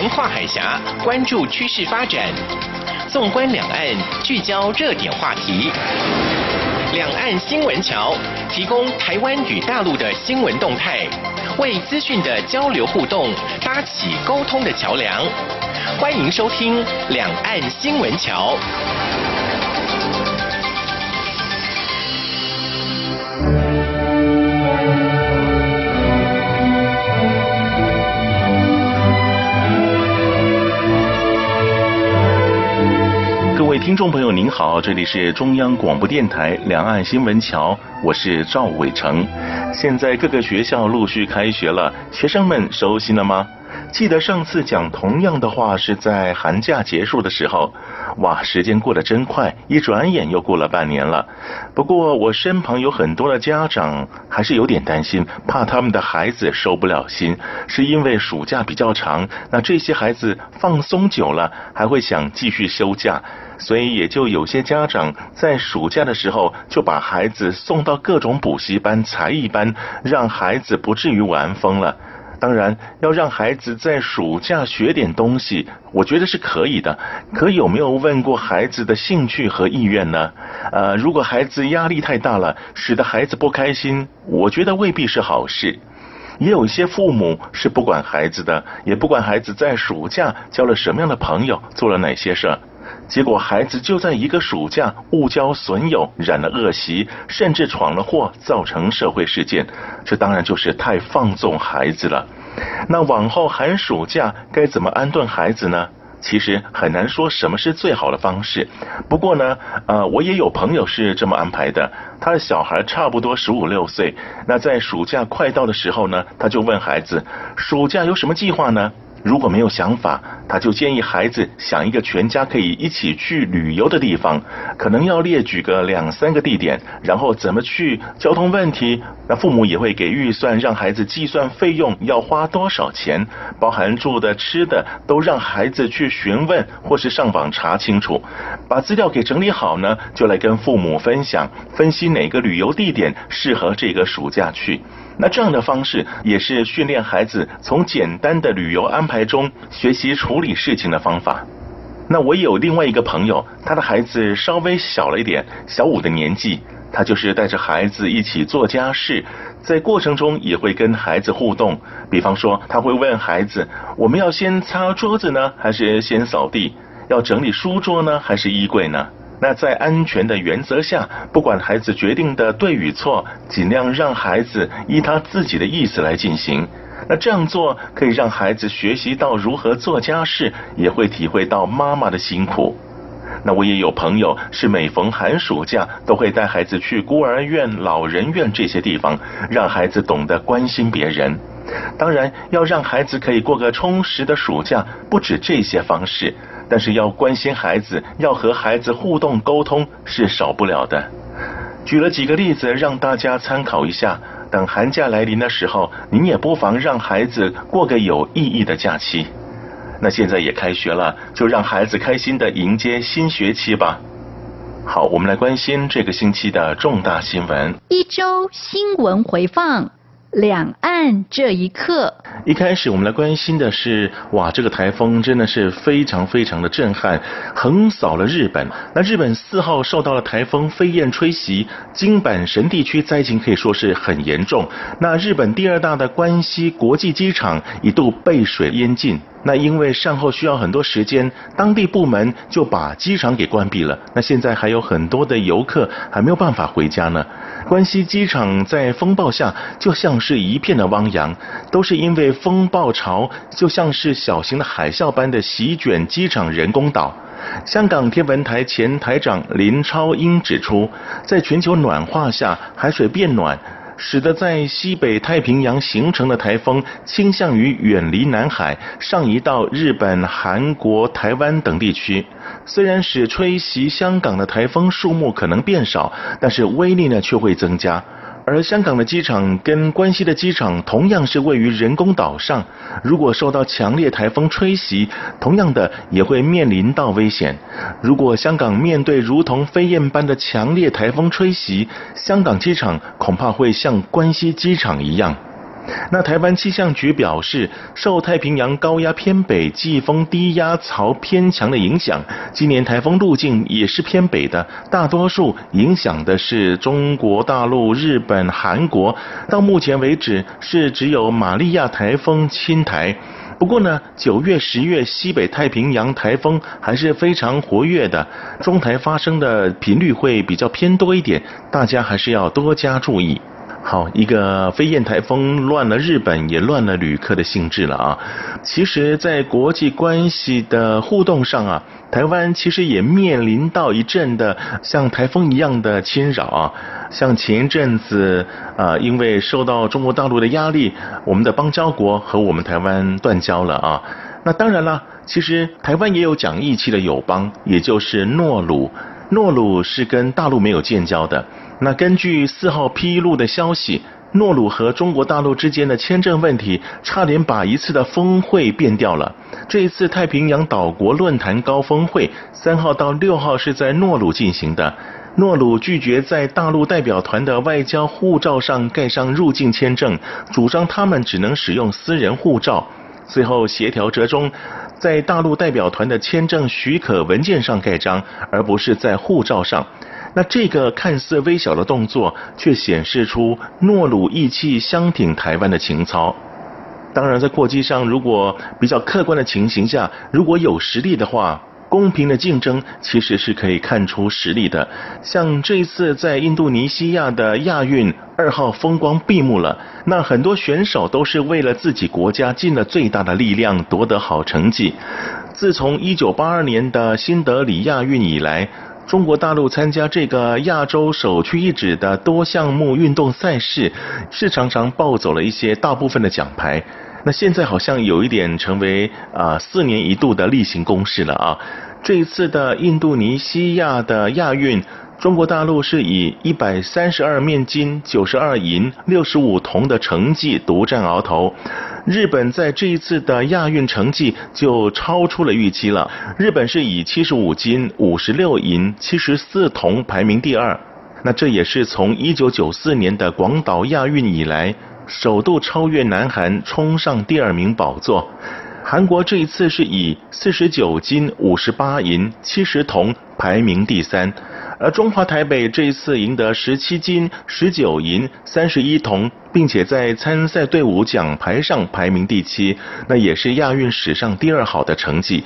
横跨海峡，关注趋势发展。纵观两岸，聚焦热点话题。两岸新闻桥提供台湾与大陆的新闻动态，为资讯的交流互动搭起沟通的桥梁。欢迎收听《两岸新闻桥》。听众朋友，您好，这里是中央广播电台两岸新闻桥，我是赵伟成。现在各个学校陆续开学了，学生们收心了吗？记得上次讲同样的话是在寒假结束的时候，哇，时间过得真快，一转眼又过了半年了。不过我身旁有很多的家长还是有点担心，怕他们的孩子收不了心，是因为暑假比较长，那这些孩子放松久了，还会想继续休假。所以也就有些家长在暑假的时候就把孩子送到各种补习班、才艺班，让孩子不至于玩疯了。当然，要让孩子在暑假学点东西，我觉得是可以的。可有没有问过孩子的兴趣和意愿呢？呃，如果孩子压力太大了，使得孩子不开心，我觉得未必是好事。也有一些父母是不管孩子的，也不管孩子在暑假交了什么样的朋友，做了哪些事儿。结果孩子就在一个暑假误交损友，染了恶习，甚至闯了祸，造成社会事件。这当然就是太放纵孩子了。那往后寒暑假该怎么安顿孩子呢？其实很难说什么是最好的方式。不过呢，呃，我也有朋友是这么安排的。他的小孩差不多十五六岁，那在暑假快到的时候呢，他就问孩子：“暑假有什么计划呢？”如果没有想法，他就建议孩子想一个全家可以一起去旅游的地方，可能要列举个两三个地点，然后怎么去，交通问题，那父母也会给预算，让孩子计算费用要花多少钱，包含住的、吃的，都让孩子去询问或是上网查清楚，把资料给整理好呢，就来跟父母分享，分析哪个旅游地点适合这个暑假去。那这样的方式也是训练孩子从简单的旅游安排中学习处理事情的方法。那我有另外一个朋友，他的孩子稍微小了一点，小五的年纪，他就是带着孩子一起做家事，在过程中也会跟孩子互动。比方说，他会问孩子：“我们要先擦桌子呢，还是先扫地？要整理书桌呢，还是衣柜呢？”那在安全的原则下，不管孩子决定的对与错，尽量让孩子依他自己的意思来进行。那这样做可以让孩子学习到如何做家事，也会体会到妈妈的辛苦。那我也有朋友是每逢寒暑假都会带孩子去孤儿院、老人院这些地方，让孩子懂得关心别人。当然，要让孩子可以过个充实的暑假，不止这些方式。但是要关心孩子，要和孩子互动沟通是少不了的。举了几个例子让大家参考一下。等寒假来临的时候，您也不妨让孩子过个有意义的假期。那现在也开学了，就让孩子开心的迎接新学期吧。好，我们来关心这个星期的重大新闻。一周新闻回放。两岸这一刻，一开始我们来关心的是，哇，这个台风真的是非常非常的震撼，横扫了日本。那日本四号受到了台风飞燕吹袭，京阪神地区灾情可以说是很严重。那日本第二大的关西国际机场一度被水淹进。那因为善后需要很多时间，当地部门就把机场给关闭了。那现在还有很多的游客还没有办法回家呢。关西机场在风暴下就像是一片的汪洋，都是因为风暴潮就像是小型的海啸般的席卷机场人工岛。香港天文台前台长林超英指出，在全球暖化下，海水变暖。使得在西北太平洋形成的台风倾向于远离南海，上移到日本、韩国、台湾等地区。虽然使吹袭香港的台风数目可能变少，但是威力呢却会增加。而香港的机场跟关西的机场同样是位于人工岛上，如果受到强烈台风吹袭，同样的也会面临到危险。如果香港面对如同飞燕般的强烈台风吹袭，香港机场恐怕会像关西机场一样。那台湾气象局表示，受太平洋高压偏北季风低压槽偏强的影响，今年台风路径也是偏北的，大多数影响的是中国大陆、日本、韩国。到目前为止，是只有玛利亚台风侵台。不过呢，九月、十月西北太平洋台风还是非常活跃的，中台发生的频率会比较偏多一点，大家还是要多加注意。好，一个飞燕台风乱了日本，也乱了旅客的兴致了啊！其实，在国际关系的互动上啊，台湾其实也面临到一阵的像台风一样的侵扰啊。像前一阵子啊，因为受到中国大陆的压力，我们的邦交国和我们台湾断交了啊。那当然了，其实台湾也有讲义气的友邦，也就是诺鲁。诺鲁是跟大陆没有建交的。那根据四号披露的消息，诺鲁和中国大陆之间的签证问题，差点把一次的峰会变掉了。这一次太平洋岛国论坛高峰会，三号到六号是在诺鲁进行的。诺鲁拒绝在大陆代表团的外交护照上盖上入境签证，主张他们只能使用私人护照。最后协调折中，在大陆代表团的签证许可文件上盖章，而不是在护照上。那这个看似微小的动作，却显示出诺鲁意气相挺台湾的情操。当然，在国际上，如果比较客观的情形下，如果有实力的话，公平的竞争其实是可以看出实力的。像这一次在印度尼西亚的亚运二号风光闭幕了，那很多选手都是为了自己国家尽了最大的力量夺得好成绩。自从一九八二年的新德里亚运以来。中国大陆参加这个亚洲首屈一指的多项目运动赛事，是常常抱走了一些大部分的奖牌。那现在好像有一点成为啊四年一度的例行公事了啊。这一次的印度尼西亚的亚运。中国大陆是以一百三十二面金、九十二银、六十五铜的成绩独占鳌头。日本在这一次的亚运成绩就超出了预期了。日本是以七十五金、五十六银、七十四铜排名第二。那这也是从一九九四年的广岛亚运以来，首度超越南韩，冲上第二名宝座。韩国这一次是以四十九金、五十八银、七十铜排名第三。而中华台北这一次赢得十七金、十九银、三十一铜，并且在参赛队伍奖牌上排名第七，那也是亚运史上第二好的成绩。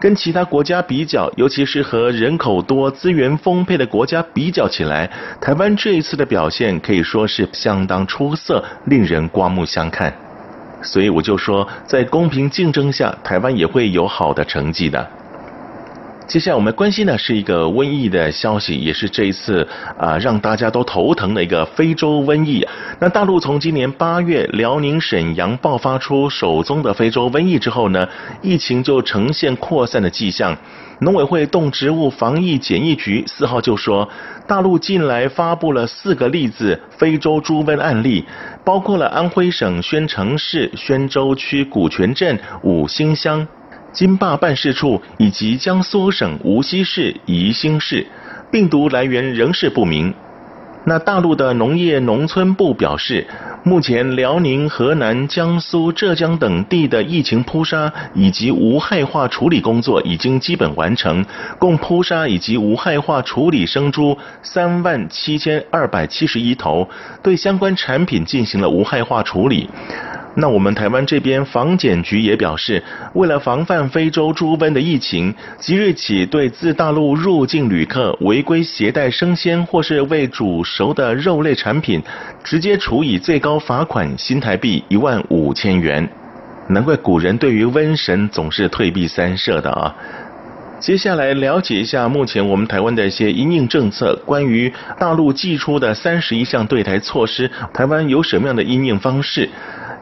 跟其他国家比较，尤其是和人口多、资源丰沛的国家比较起来，台湾这一次的表现可以说是相当出色，令人刮目相看。所以我就说，在公平竞争下，台湾也会有好的成绩的。接下来我们关心的是一个瘟疫的消息，也是这一次啊让大家都头疼的一个非洲瘟疫。那大陆从今年八月辽宁沈阳爆发出首宗的非洲瘟疫之后呢，疫情就呈现扩散的迹象。农委会动植物防疫检疫局四号就说，大陆近来发布了四个例子非洲猪瘟案例，包括了安徽省宣城市宣州区古泉镇五星乡。金坝办事处以及江苏省无锡市宜兴市，病毒来源仍是不明。那大陆的农业农村部表示，目前辽宁、河南、江苏、浙江等地的疫情扑杀以及无害化处理工作已经基本完成，共扑杀以及无害化处理生猪三万七千二百七十一头，对相关产品进行了无害化处理。那我们台湾这边防检局也表示，为了防范非洲猪瘟的疫情，即日起对自大陆入境旅客违规携带生鲜或是未煮熟的肉类产品，直接处以最高罚款新台币一万五千元。难怪古人对于瘟神总是退避三舍的啊！接下来了解一下目前我们台湾的一些因应政策，关于大陆寄出的三十一项对台措施，台湾有什么样的因应方式？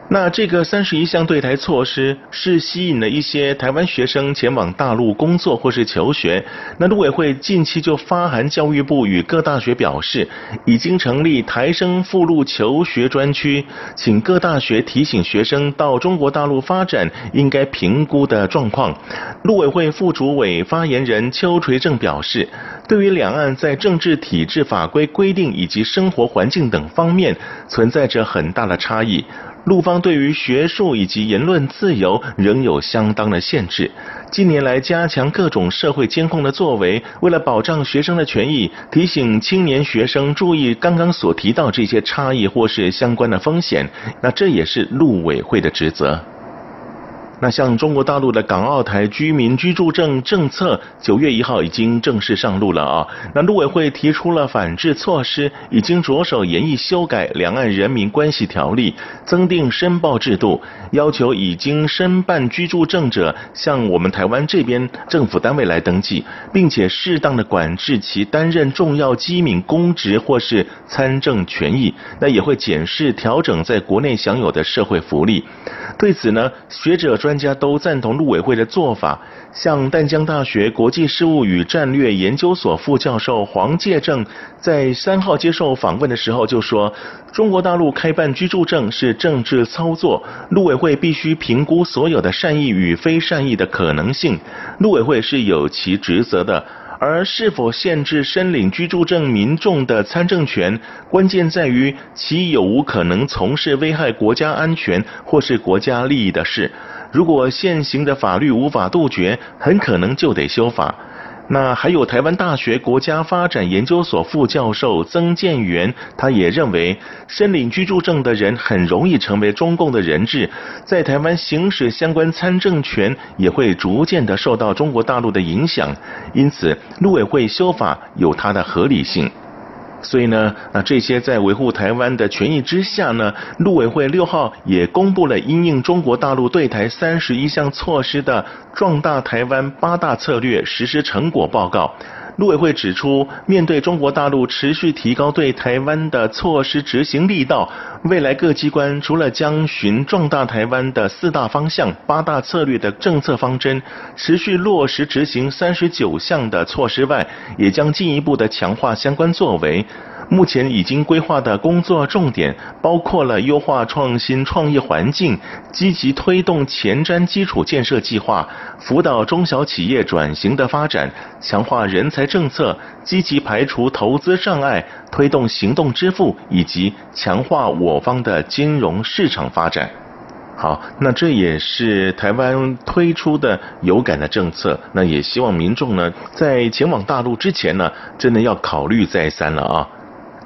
那这个三十一项对台措施是吸引了一些台湾学生前往大陆工作或是求学。那陆委会近期就发函教育部与各大学表示，已经成立台生赴陆求学专区，请各大学提醒学生到中国大陆发展应该评估的状况。陆委会副主委发言人邱垂正表示，对于两岸在政治体制、法规规定以及生活环境等方面存在着很大的差异。陆方对于学术以及言论自由仍有相当的限制。近年来，加强各种社会监控的作为，为了保障学生的权益，提醒青年学生注意刚刚所提到这些差异或是相关的风险，那这也是陆委会的职责。那像中国大陆的港澳台居民居住证政策，九月一号已经正式上路了啊。那陆委会提出了反制措施，已经着手研议修改《两岸人民关系条例》，增订申报制度，要求已经申办居住证者向我们台湾这边政府单位来登记，并且适当的管制其担任重要机敏公职或是参政权益。那也会检视调整在国内享有的社会福利。对此呢，学者专家都赞同陆委会的做法。像淡江大学国际事务与战略研究所副教授黄介正在三号接受访问的时候就说：“中国大陆开办居住证是政治操作，陆委会必须评估所有的善意与非善意的可能性，陆委会是有其职责的。”而是否限制申领居住证民众的参政权，关键在于其有无可能从事危害国家安全或是国家利益的事。如果现行的法律无法杜绝，很可能就得修法。那还有台湾大学国家发展研究所副教授曾建元，他也认为，申领居住证的人很容易成为中共的人质，在台湾行使相关参政权也会逐渐的受到中国大陆的影响，因此陆委会修法有它的合理性。所以呢，啊这些在维护台湾的权益之下呢，陆委会六号也公布了因应中国大陆对台三十一项措施的壮大台湾八大策略实施成果报告。陆委会指出，面对中国大陆持续提高对台湾的措施执行力道，未来各机关除了将循壮大台湾的四大方向、八大策略的政策方针，持续落实执行三十九项的措施外，也将进一步的强化相关作为。目前已经规划的工作重点包括了优化创新创业环境，积极推动前瞻基础建设计划，辅导中小企业转型的发展，强化人才政策，积极排除投资障碍，推动行动支付，以及强化我方的金融市场发展。好，那这也是台湾推出的有感的政策，那也希望民众呢，在前往大陆之前呢，真的要考虑再三了啊。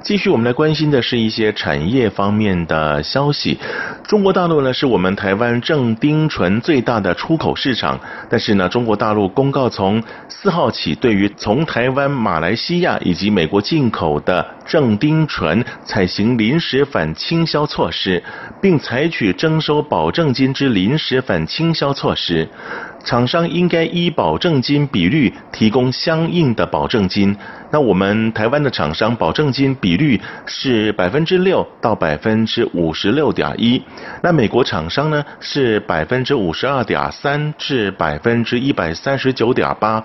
继续，我们来关心的是一些产业方面的消息。中国大陆呢，是我们台湾正丁醇最大的出口市场，但是呢，中国大陆公告从四号起，对于从台湾、马来西亚以及美国进口的正丁醇采行临时反倾销措施，并采取征收保证金之临时反倾销措施。厂商应该依保证金比率提供相应的保证金。那我们台湾的厂商保证金比率是百分之六到百分之五十六点一。那美国厂商呢是百分之五十二点三至百分之一百三十九点八。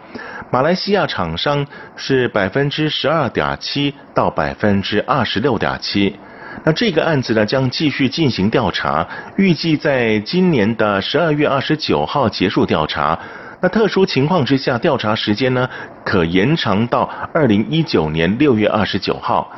马来西亚厂商是百分之十二点七到百分之二十六点七。那这个案子呢，将继续进行调查，预计在今年的十二月二十九号结束调查。那特殊情况之下，调查时间呢，可延长到二零一九年六月二十九号。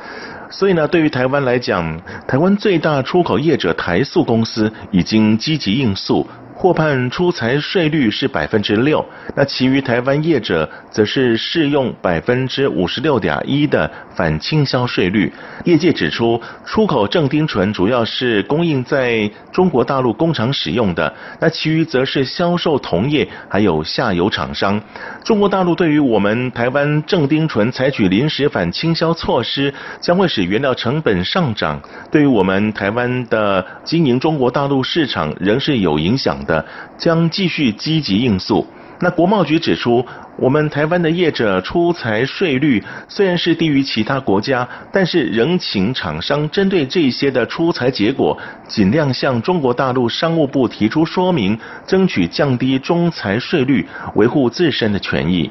所以呢，对于台湾来讲，台湾最大出口业者台塑公司已经积极应诉。获判出财税率是百分之六，那其余台湾业者则是适用百分之五十六点一的反倾销税率。业界指出，出口正丁醇主要是供应在中国大陆工厂使用的，那其余则是销售同业还有下游厂商。中国大陆对于我们台湾正丁醇采取临时反倾销措施，将会使原料成本上涨，对于我们台湾的经营中国大陆市场仍是有影响的。的将继续积极应诉。那国贸局指出，我们台湾的业者出财税率虽然是低于其他国家，但是仍请厂商针对这些的出财结果，尽量向中国大陆商务部提出说明，争取降低中财税率，维护自身的权益。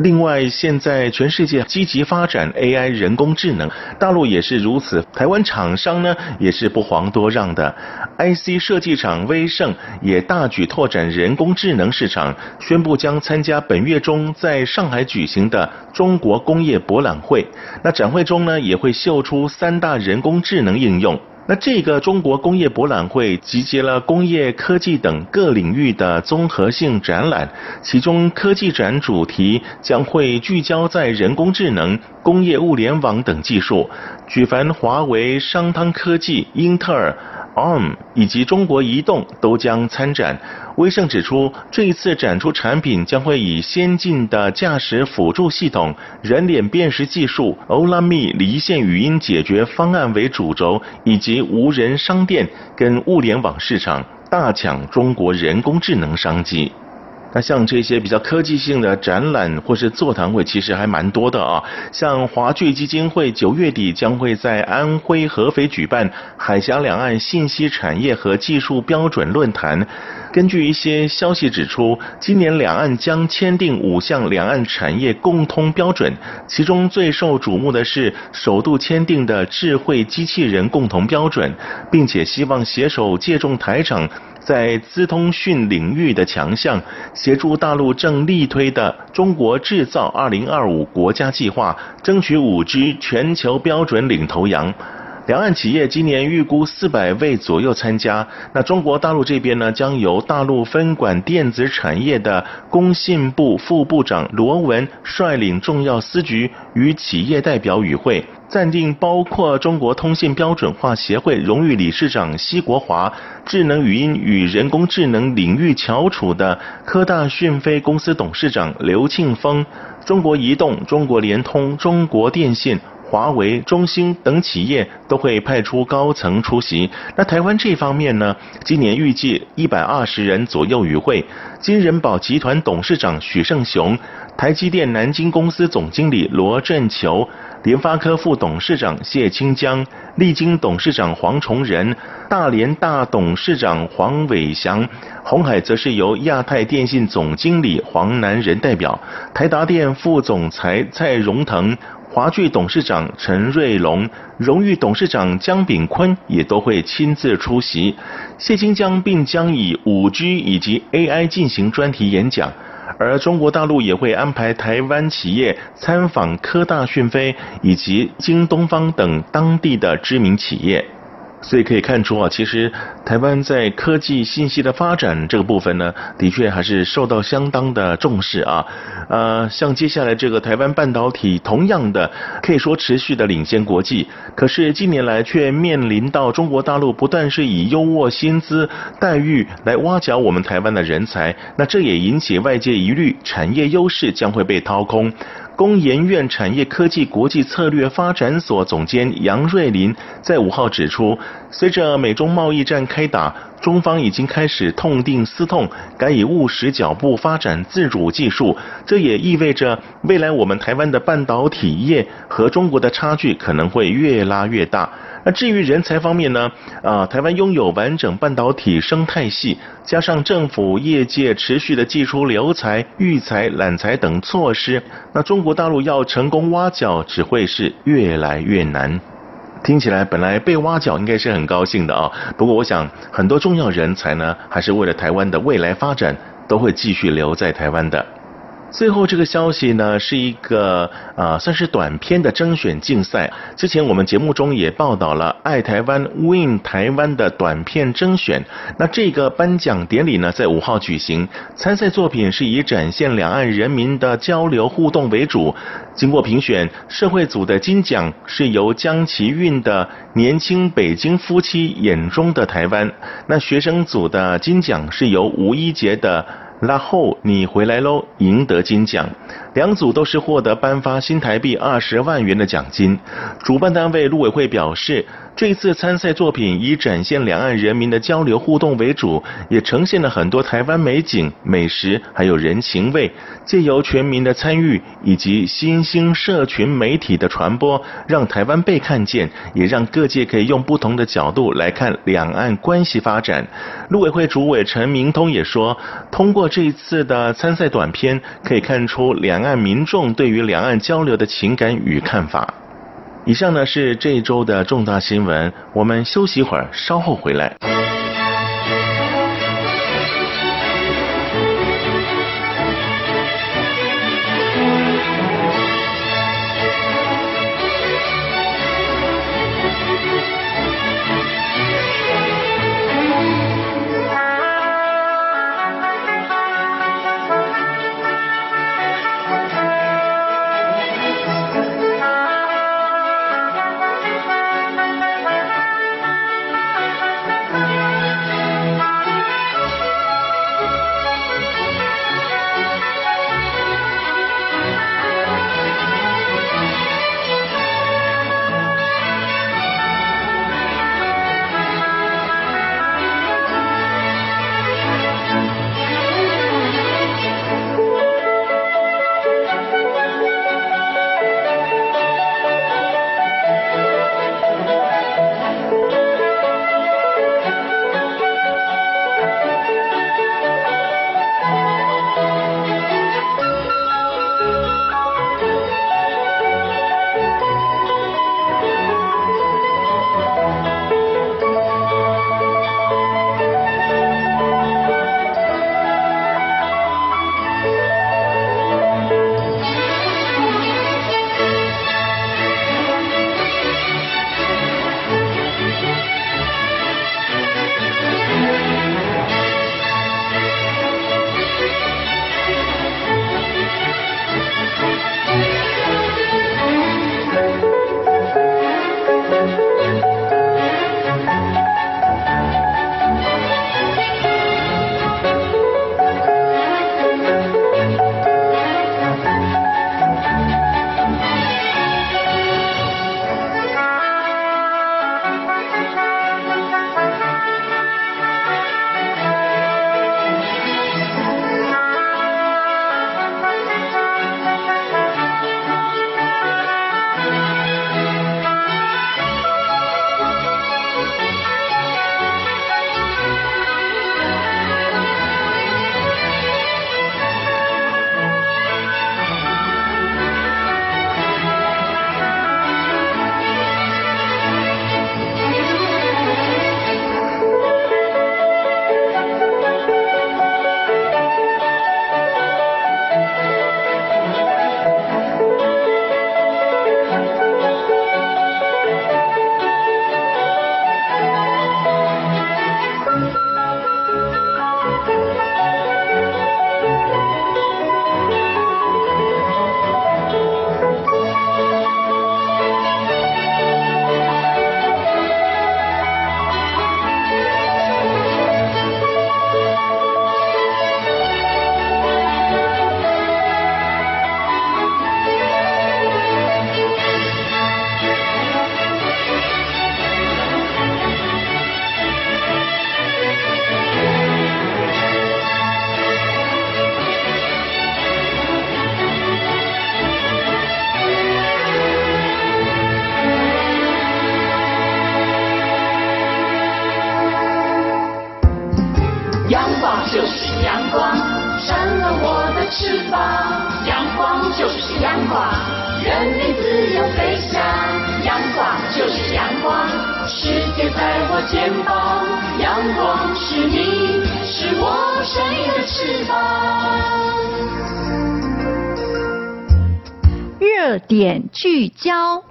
另外，现在全世界积极发展 AI 人工智能，大陆也是如此。台湾厂商呢，也是不遑多让的。IC 设计厂威盛也大举拓展人工智能市场，宣布将参加本月中在上海举行的中国工业博览会。那展会中呢，也会秀出三大人工智能应用。那这个中国工业博览会集结了工业、科技等各领域的综合性展览，其中科技展主题将会聚焦在人工智能、工业物联网等技术，举凡华为、商汤科技、英特尔。ARM 以及中国移动都将参展。威盛指出，这一次展出产品将会以先进的驾驶辅助系统、人脸辨识技术、OlaMi 离线语音解决方案为主轴，以及无人商店跟物联网市场，大抢中国人工智能商机。那像这些比较科技性的展览或是座谈会，其实还蛮多的啊。像华聚基金会九月底将会在安徽合肥举办海峡两岸信息产业和技术标准论坛。根据一些消息指出，今年两岸将签订五项两岸产业共通标准，其中最受瞩目的是首度签订的智慧机器人共同标准，并且希望携手借重台长。在资通讯领域的强项，协助大陆正力推的“中国制造 2025” 国家计划，争取 5G 全球标准领头羊。两岸企业今年预估四百位左右参加。那中国大陆这边呢，将由大陆分管电子产业的工信部副部长罗文率领重要司局与企业代表与会，暂定包括中国通信标准化协会荣誉理事长奚国华、智能语音与人工智能领域翘楚的科大讯飞公司董事长刘庆峰、中国移动、中国联通、中国电信。华为、中兴等企业都会派出高层出席。那台湾这方面呢？今年预计一百二十人左右与会。金人宝集团董事长许胜雄、台积电南京公司总经理罗振球、联发科副董事长谢清江、力晶董事长黄崇仁、大连大董事长黄伟祥、鸿海则是由亚太电信总经理黄南仁代表，台达电副总裁蔡荣腾。华聚董事长陈瑞龙、荣誉董事长江炳坤也都会亲自出席。谢清江并将以五 G 以及 AI 进行专题演讲，而中国大陆也会安排台湾企业参访科大讯飞以及京东方等当地的知名企业。所以可以看出啊，其实台湾在科技信息的发展这个部分呢，的确还是受到相当的重视啊。呃，像接下来这个台湾半导体，同样的可以说持续的领先国际，可是近年来却面临到中国大陆不断是以优渥薪资待遇来挖角我们台湾的人才，那这也引起外界疑虑，产业优势将会被掏空。工研院产业科技国际策略发展所总监杨瑞林在五号指出，随着美中贸易战开打，中方已经开始痛定思痛，改以务实脚步发展自主技术。这也意味着未来我们台湾的半导体业和中国的差距可能会越拉越大。那至于人才方面呢？啊，台湾拥有完整半导体生态系，加上政府业界持续的祭出留才、育才、揽才等措施，那中国大陆要成功挖角，只会是越来越难。听起来本来被挖角应该是很高兴的啊，不过我想很多重要人才呢，还是为了台湾的未来发展，都会继续留在台湾的。最后这个消息呢，是一个啊、呃，算是短片的征选竞赛。之前我们节目中也报道了“爱台湾 Win 台湾”的短片征选。那这个颁奖典礼呢，在五号举行。参赛作品是以展现两岸人民的交流互动为主。经过评选，社会组的金奖是由江其运的《年轻北京夫妻眼中的台湾》。那学生组的金奖是由吴一杰的。然后你回来喽，赢得金奖。两组都是获得颁发新台币二十万元的奖金。主办单位陆委会表示，这次参赛作品以展现两岸人民的交流互动为主，也呈现了很多台湾美景、美食，还有人情味。借由全民的参与以及新兴社群媒体的传播，让台湾被看见，也让各界可以用不同的角度来看两岸关系发展。陆委会主委陈明通也说，通过这一次的参赛短片，可以看出两岸。按民众对于两岸交流的情感与看法。以上呢是这一周的重大新闻，我们休息一会儿，稍后回来。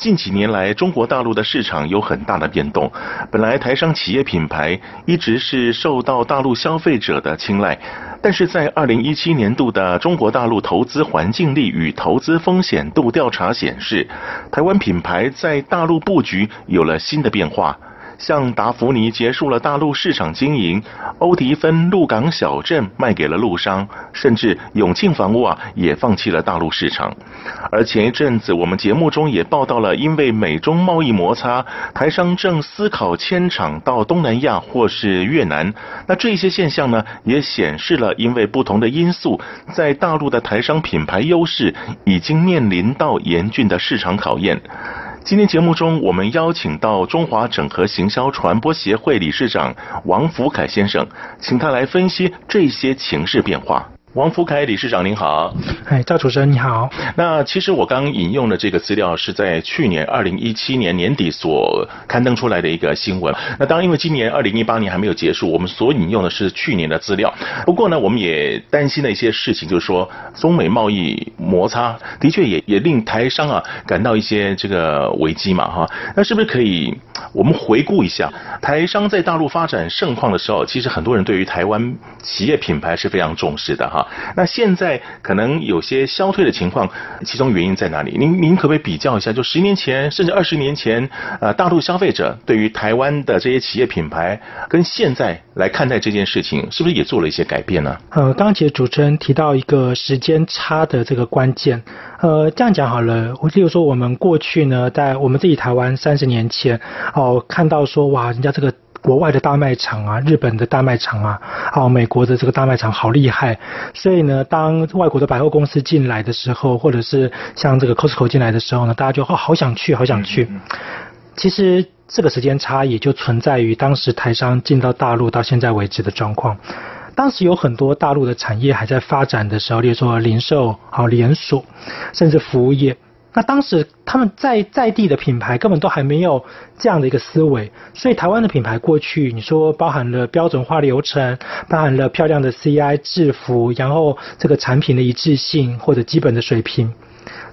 近几年来，中国大陆的市场有很大的变动。本来台商企业品牌一直是受到大陆消费者的青睐，但是在二零一七年度的中国大陆投资环境力与投资风险度调查显示，台湾品牌在大陆布局有了新的变化。像达芙妮结束了大陆市场经营，欧迪芬鹿港小镇卖给了陆商，甚至永庆房屋啊也放弃了大陆市场。而前一阵子我们节目中也报道了，因为美中贸易摩擦，台商正思考迁厂到东南亚或是越南。那这些现象呢，也显示了因为不同的因素，在大陆的台商品牌优势已经面临到严峻的市场考验。今天节目中，我们邀请到中华整合行销传播协会理事长王福凯先生，请他来分析这些情势变化。王福凯理事长您好，哎，赵主持人你好。那其实我刚引用的这个资料是在去年二零一七年年底所刊登出来的一个新闻。那当然，因为今年二零一八年还没有结束，我们所引用的是去年的资料。不过呢，我们也担心的一些事情，就是说中美贸易摩擦的确也也令台商啊感到一些这个危机嘛哈。那是不是可以我们回顾一下台商在大陆发展盛况的时候，其实很多人对于台湾企业品牌是非常重视的哈。那现在可能有些消退的情况，其中原因在哪里？您您可不可以比较一下？就十年前甚至二十年前，呃，大陆消费者对于台湾的这些企业品牌，跟现在来看待这件事情，是不是也做了一些改变呢？呃，刚才主持人提到一个时间差的这个关键，呃，这样讲好了，我例如说我们过去呢，在我们自己台湾三十年前，哦，看到说哇，人家这个。国外的大卖场啊，日本的大卖场啊，哦，美国的这个大卖场好厉害。所以呢，当外国的百货公司进来的时候，或者是像这个 Costco 进来的时候呢，大家就哦，好想去，好想去。其实这个时间差也就存在于当时台商进到大陆到现在为止的状况。当时有很多大陆的产业还在发展的时候，例如说零售、好连锁，甚至服务业。那当时他们在在地的品牌根本都还没有这样的一个思维，所以台湾的品牌过去你说包含了标准化流程，包含了漂亮的 CI 制服，然后这个产品的一致性或者基本的水平，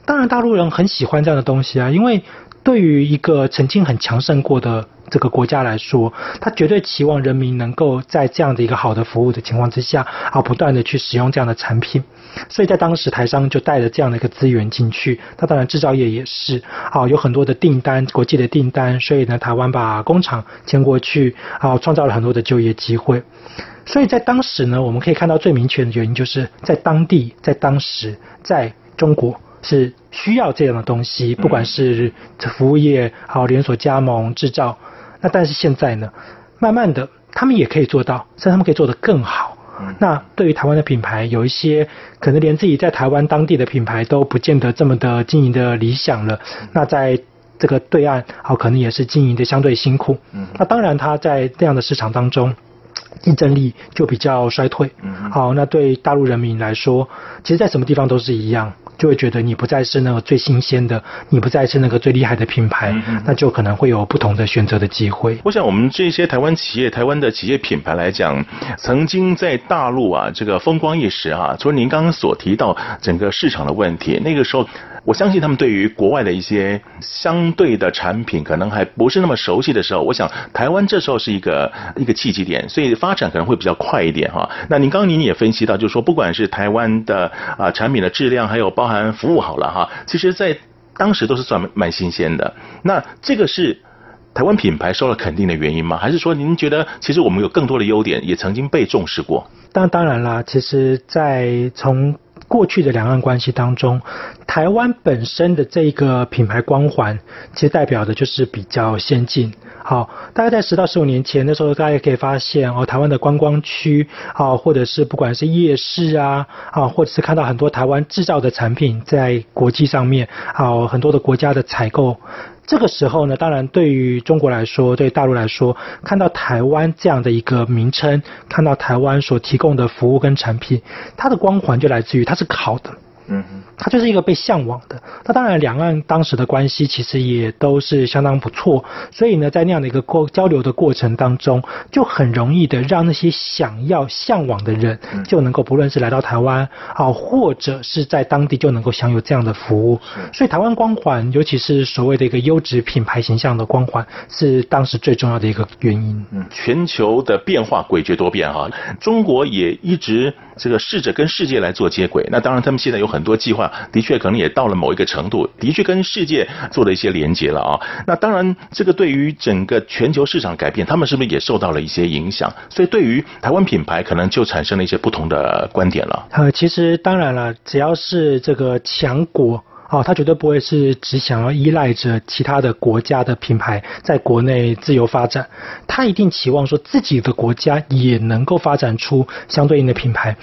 当然大陆人很喜欢这样的东西啊，因为对于一个曾经很强盛过的。这个国家来说，他绝对期望人民能够在这样的一个好的服务的情况之下，啊，不断的去使用这样的产品。所以在当时，台商就带着这样的一个资源进去。那当然，制造业也是啊，有很多的订单，国际的订单。所以呢，台湾把工厂迁过去，啊，创造了很多的就业机会。所以在当时呢，我们可以看到最明确的原因，就是在当地，在当时，在中国。是需要这样的东西，不管是服务业、好连锁加盟、制造。那但是现在呢，慢慢的他们也可以做到，甚至他们可以做得更好。那对于台湾的品牌，有一些可能连自己在台湾当地的品牌都不见得这么的经营的理想了。那在这个对岸，好可能也是经营的相对辛苦。那当然他在这样的市场当中，竞争力就比较衰退。好，那对大陆人民来说，其实在什么地方都是一样。就会觉得你不再是那个最新鲜的，你不再是那个最厉害的品牌，那就可能会有不同的选择的机会。我想，我们这些台湾企业、台湾的企业品牌来讲，曾经在大陆啊这个风光一时啊，除了您刚刚所提到整个市场的问题，那个时候。我相信他们对于国外的一些相对的产品可能还不是那么熟悉的时候，我想台湾这时候是一个一个契机点，所以发展可能会比较快一点哈。那您刚刚您也分析到，就是说不管是台湾的啊产品的质量，还有包含服务好了哈，其实在当时都是算蛮新鲜的。那这个是台湾品牌受了肯定的原因吗？还是说您觉得其实我们有更多的优点，也曾经被重视过？当当然啦，其实，在从过去的两岸关系当中，台湾本身的这一个品牌光环，其实代表的就是比较先进。好，大概在十到十五年前的时候，大家也可以发现哦，台湾的观光区啊，或者是不管是夜市啊，啊，或者是看到很多台湾制造的产品在国际上面啊，很多的国家的采购。这个时候呢，当然对于中国来说，对大陆来说，看到台湾这样的一个名称，看到台湾所提供的服务跟产品，它的光环就来自于它是好的。嗯哼，它就是一个被向往的。那当然，两岸当时的关系其实也都是相当不错，所以呢，在那样的一个过交流的过程当中，就很容易的让那些想要向往的人，就能够不论是来到台湾啊，或者是在当地就能够享有这样的服务。所以，台湾光环，尤其是所谓的一个优质品牌形象的光环，是当时最重要的一个原因。嗯，全球的变化诡谲多变啊，中国也一直这个试着跟世界来做接轨。那当然，他们现在有很多计划，的确可能也到了某一个程度，的确跟世界做了一些连接了啊。那当然，这个对于整个全球市场改变，他们是不是也受到了一些影响？所以对于台湾品牌，可能就产生了一些不同的观点了。呃，其实当然了，只要是这个强国。哦，他绝对不会是只想要依赖着其他的国家的品牌在国内自由发展，他一定期望说自己的国家也能够发展出相对应的品牌。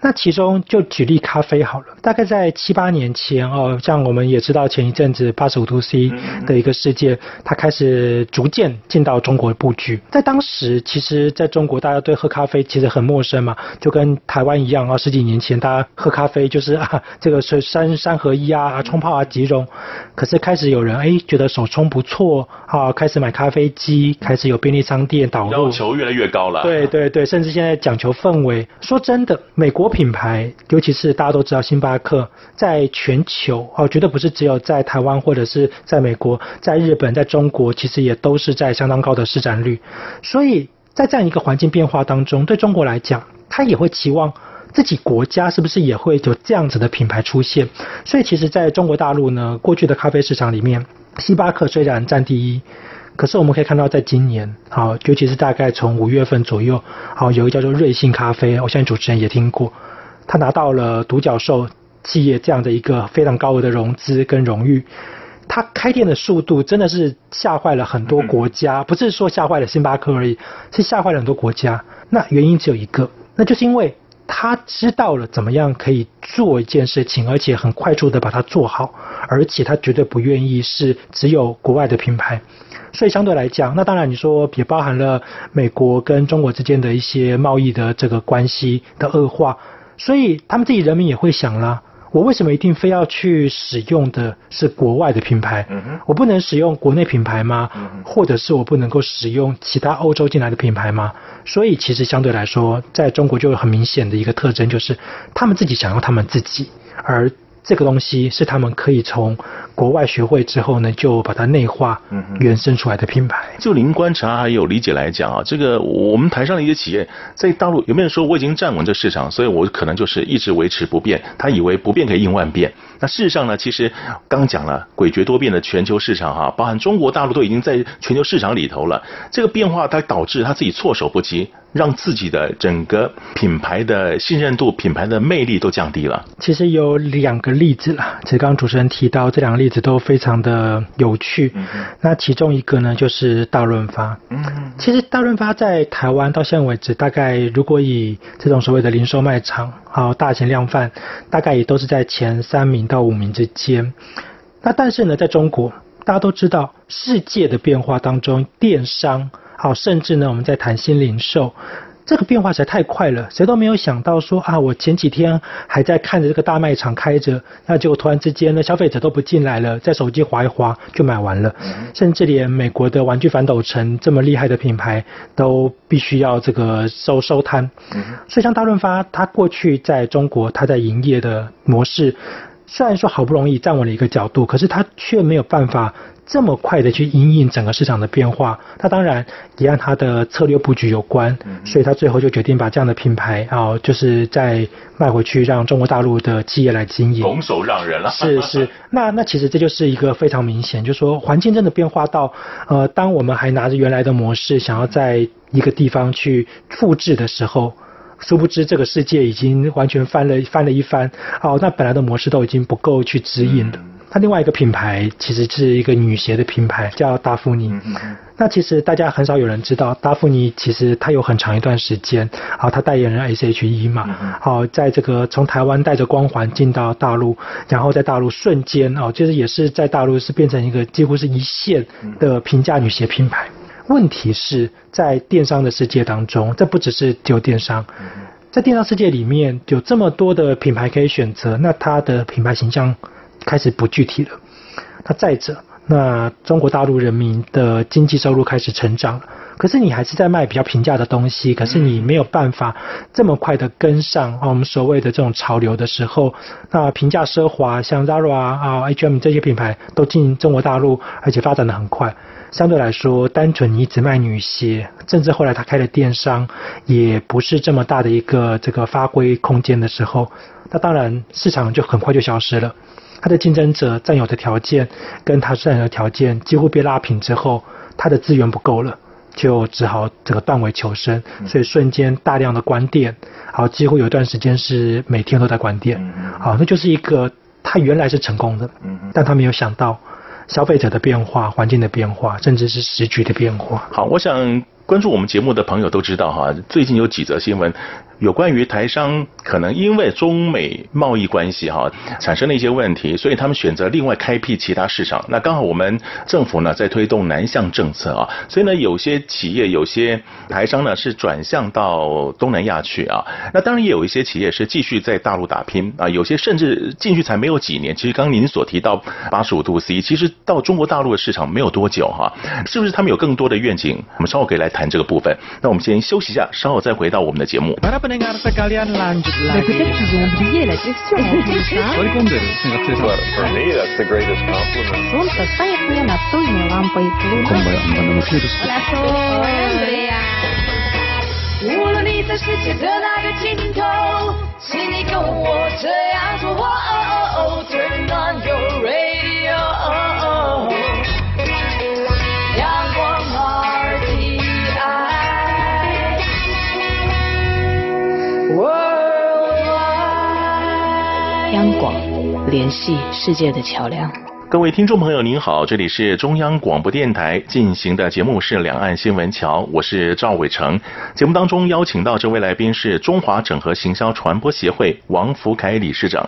那其中就举例咖啡好了，大概在七八年前哦，像我们也知道前一阵子八十五度 C 的一个事件，它开始逐渐进到中国布局。在当时，其实在中国大家对喝咖啡其实很陌生嘛，就跟台湾一样啊，十几年前大家喝咖啡就是啊，这个是三三合一啊，啊冲泡啊即溶。可是开始有人哎觉得手冲不错啊，开始买咖啡机，开始有便利商店导入，要求越来越高了。对对对，甚至现在讲求氛围。说真的，美国。品牌，尤其是大家都知道，星巴克在全球哦，绝对不是只有在台湾或者是在美国，在日本、在中国，其实也都是在相当高的市占率。所以在这样一个环境变化当中，对中国来讲，他也会期望自己国家是不是也会有这样子的品牌出现。所以，其实在中国大陆呢，过去的咖啡市场里面，星巴克虽然占第一。可是我们可以看到，在今年，好，尤其是大概从五月份左右，好，有一个叫做瑞幸咖啡，我相信主持人也听过，他拿到了独角兽企业这样的一个非常高额的融资跟荣誉，他开店的速度真的是吓坏了很多国家，不是说吓坏了星巴克而已，是吓坏了很多国家。那原因只有一个，那就是因为他知道了怎么样可以做一件事情，而且很快速的把它做好，而且他绝对不愿意是只有国外的品牌。所以相对来讲，那当然你说也包含了美国跟中国之间的一些贸易的这个关系的恶化，所以他们自己人民也会想啦，我为什么一定非要去使用的是国外的品牌？我不能使用国内品牌吗？或者是我不能够使用其他欧洲进来的品牌吗？所以其实相对来说，在中国就有很明显的一个特征，就是他们自己想要他们自己，而。这个东西是他们可以从国外学会之后呢，就把它内化、原生出来的品牌。就您观察还有理解来讲啊，这个我们台上的一些企业在大陆有没有说我已经站稳这市场，所以我可能就是一直维持不变？他以为不变可以应万变。那事实上呢，其实刚讲了诡谲多变的全球市场哈，包含中国大陆都已经在全球市场里头了。这个变化它导致他自己措手不及。让自己的整个品牌的信任度、品牌的魅力都降低了。其实有两个例子啦，其实刚刚主持人提到这两个例子都非常的有趣。嗯、那其中一个呢，就是大润发。嗯，其实大润发在台湾到现在为止，大概如果以这种所谓的零售卖场，好大型量贩，大概也都是在前三名到五名之间。那但是呢，在中国，大家都知道世界的变化当中，电商。好，甚至呢，我们在谈新零售，这个变化实在太快了，谁都没有想到说啊，我前几天还在看着这个大卖场开着，那结果突然之间呢，消费者都不进来了，在手机滑一滑就买完了，甚至连美国的玩具反斗城这么厉害的品牌都必须要这个收收摊。所以像大润发，它过去在中国它在营业的模式，虽然说好不容易站稳了一个角度，可是它却没有办法。这么快的去因应整个市场的变化，那当然也按他的策略布局有关，所以他最后就决定把这样的品牌啊，就是再卖回去，让中国大陆的企业来经营，拱手让人了。是是，那那其实这就是一个非常明显，就是说环境真的变化到，呃，当我们还拿着原来的模式，想要在一个地方去复制的时候，殊不知这个世界已经完全翻了翻了一番，哦，那本来的模式都已经不够去指引了。那另外一个品牌其实是一个女鞋的品牌，叫达芙妮。嗯嗯那其实大家很少有人知道，达芙妮其实它有很长一段时间，啊，它代言人 S.H.E 嘛，好、嗯，在这个从台湾带着光环进到大陆，然后在大陆瞬间哦，就是也是在大陆是变成一个几乎是一线的平价女鞋品牌。问题是在电商的世界当中，这不只是只有电商，在电商世界里面有这么多的品牌可以选择，那它的品牌形象开始不具体了。那再者，那中国大陆人民的经济收入开始成长，可是你还是在卖比较平价的东西，可是你没有办法这么快的跟上啊我们所谓的这种潮流的时候，那平价奢华像 Zara 啊、H&M 这些品牌都进中国大陆，而且发展的很快。相对来说，单纯你只卖女鞋，甚至后来他开了电商，也不是这么大的一个这个发挥空间的时候，那当然市场就很快就消失了。他的竞争者占有的条件跟他占有的条件几乎被拉平之后，他的资源不够了，就只好这个断尾求生，所以瞬间大量的关店，好，几乎有一段时间是每天都在关店，好，那就是一个他原来是成功的，但他没有想到消费者的变化、环境的变化，甚至是时局的变化。好，我想关注我们节目的朋友都知道哈，最近有几则新闻。有关于台商可能因为中美贸易关系哈产生了一些问题，所以他们选择另外开辟其他市场。那刚好我们政府呢在推动南向政策啊，所以呢有些企业有些台商呢是转向到东南亚去啊。那当然也有一些企业是继续在大陆打拼啊，有些甚至进去才没有几年。其实刚您所提到八十五度 C，其实到中国大陆的市场没有多久哈，是不是他们有更多的愿景？我们稍后可以来谈这个部分。那我们先休息一下，稍后再回到我们的节目。dengar sa kalian lanjut lagi. Berarti kita sudah beri la question. Kali kondir, singkat cerita. For me, that's the greatest compliment. Sonta saya punya nato ini menyampei kumbaya menutupi rusa. turn on your radio. 央广，联系世界的桥梁。各位听众朋友，您好，这里是中央广播电台进行的节目是《两岸新闻桥》，我是赵伟成。节目当中邀请到这位来宾是中华整合行销传播协会王福凯理事长。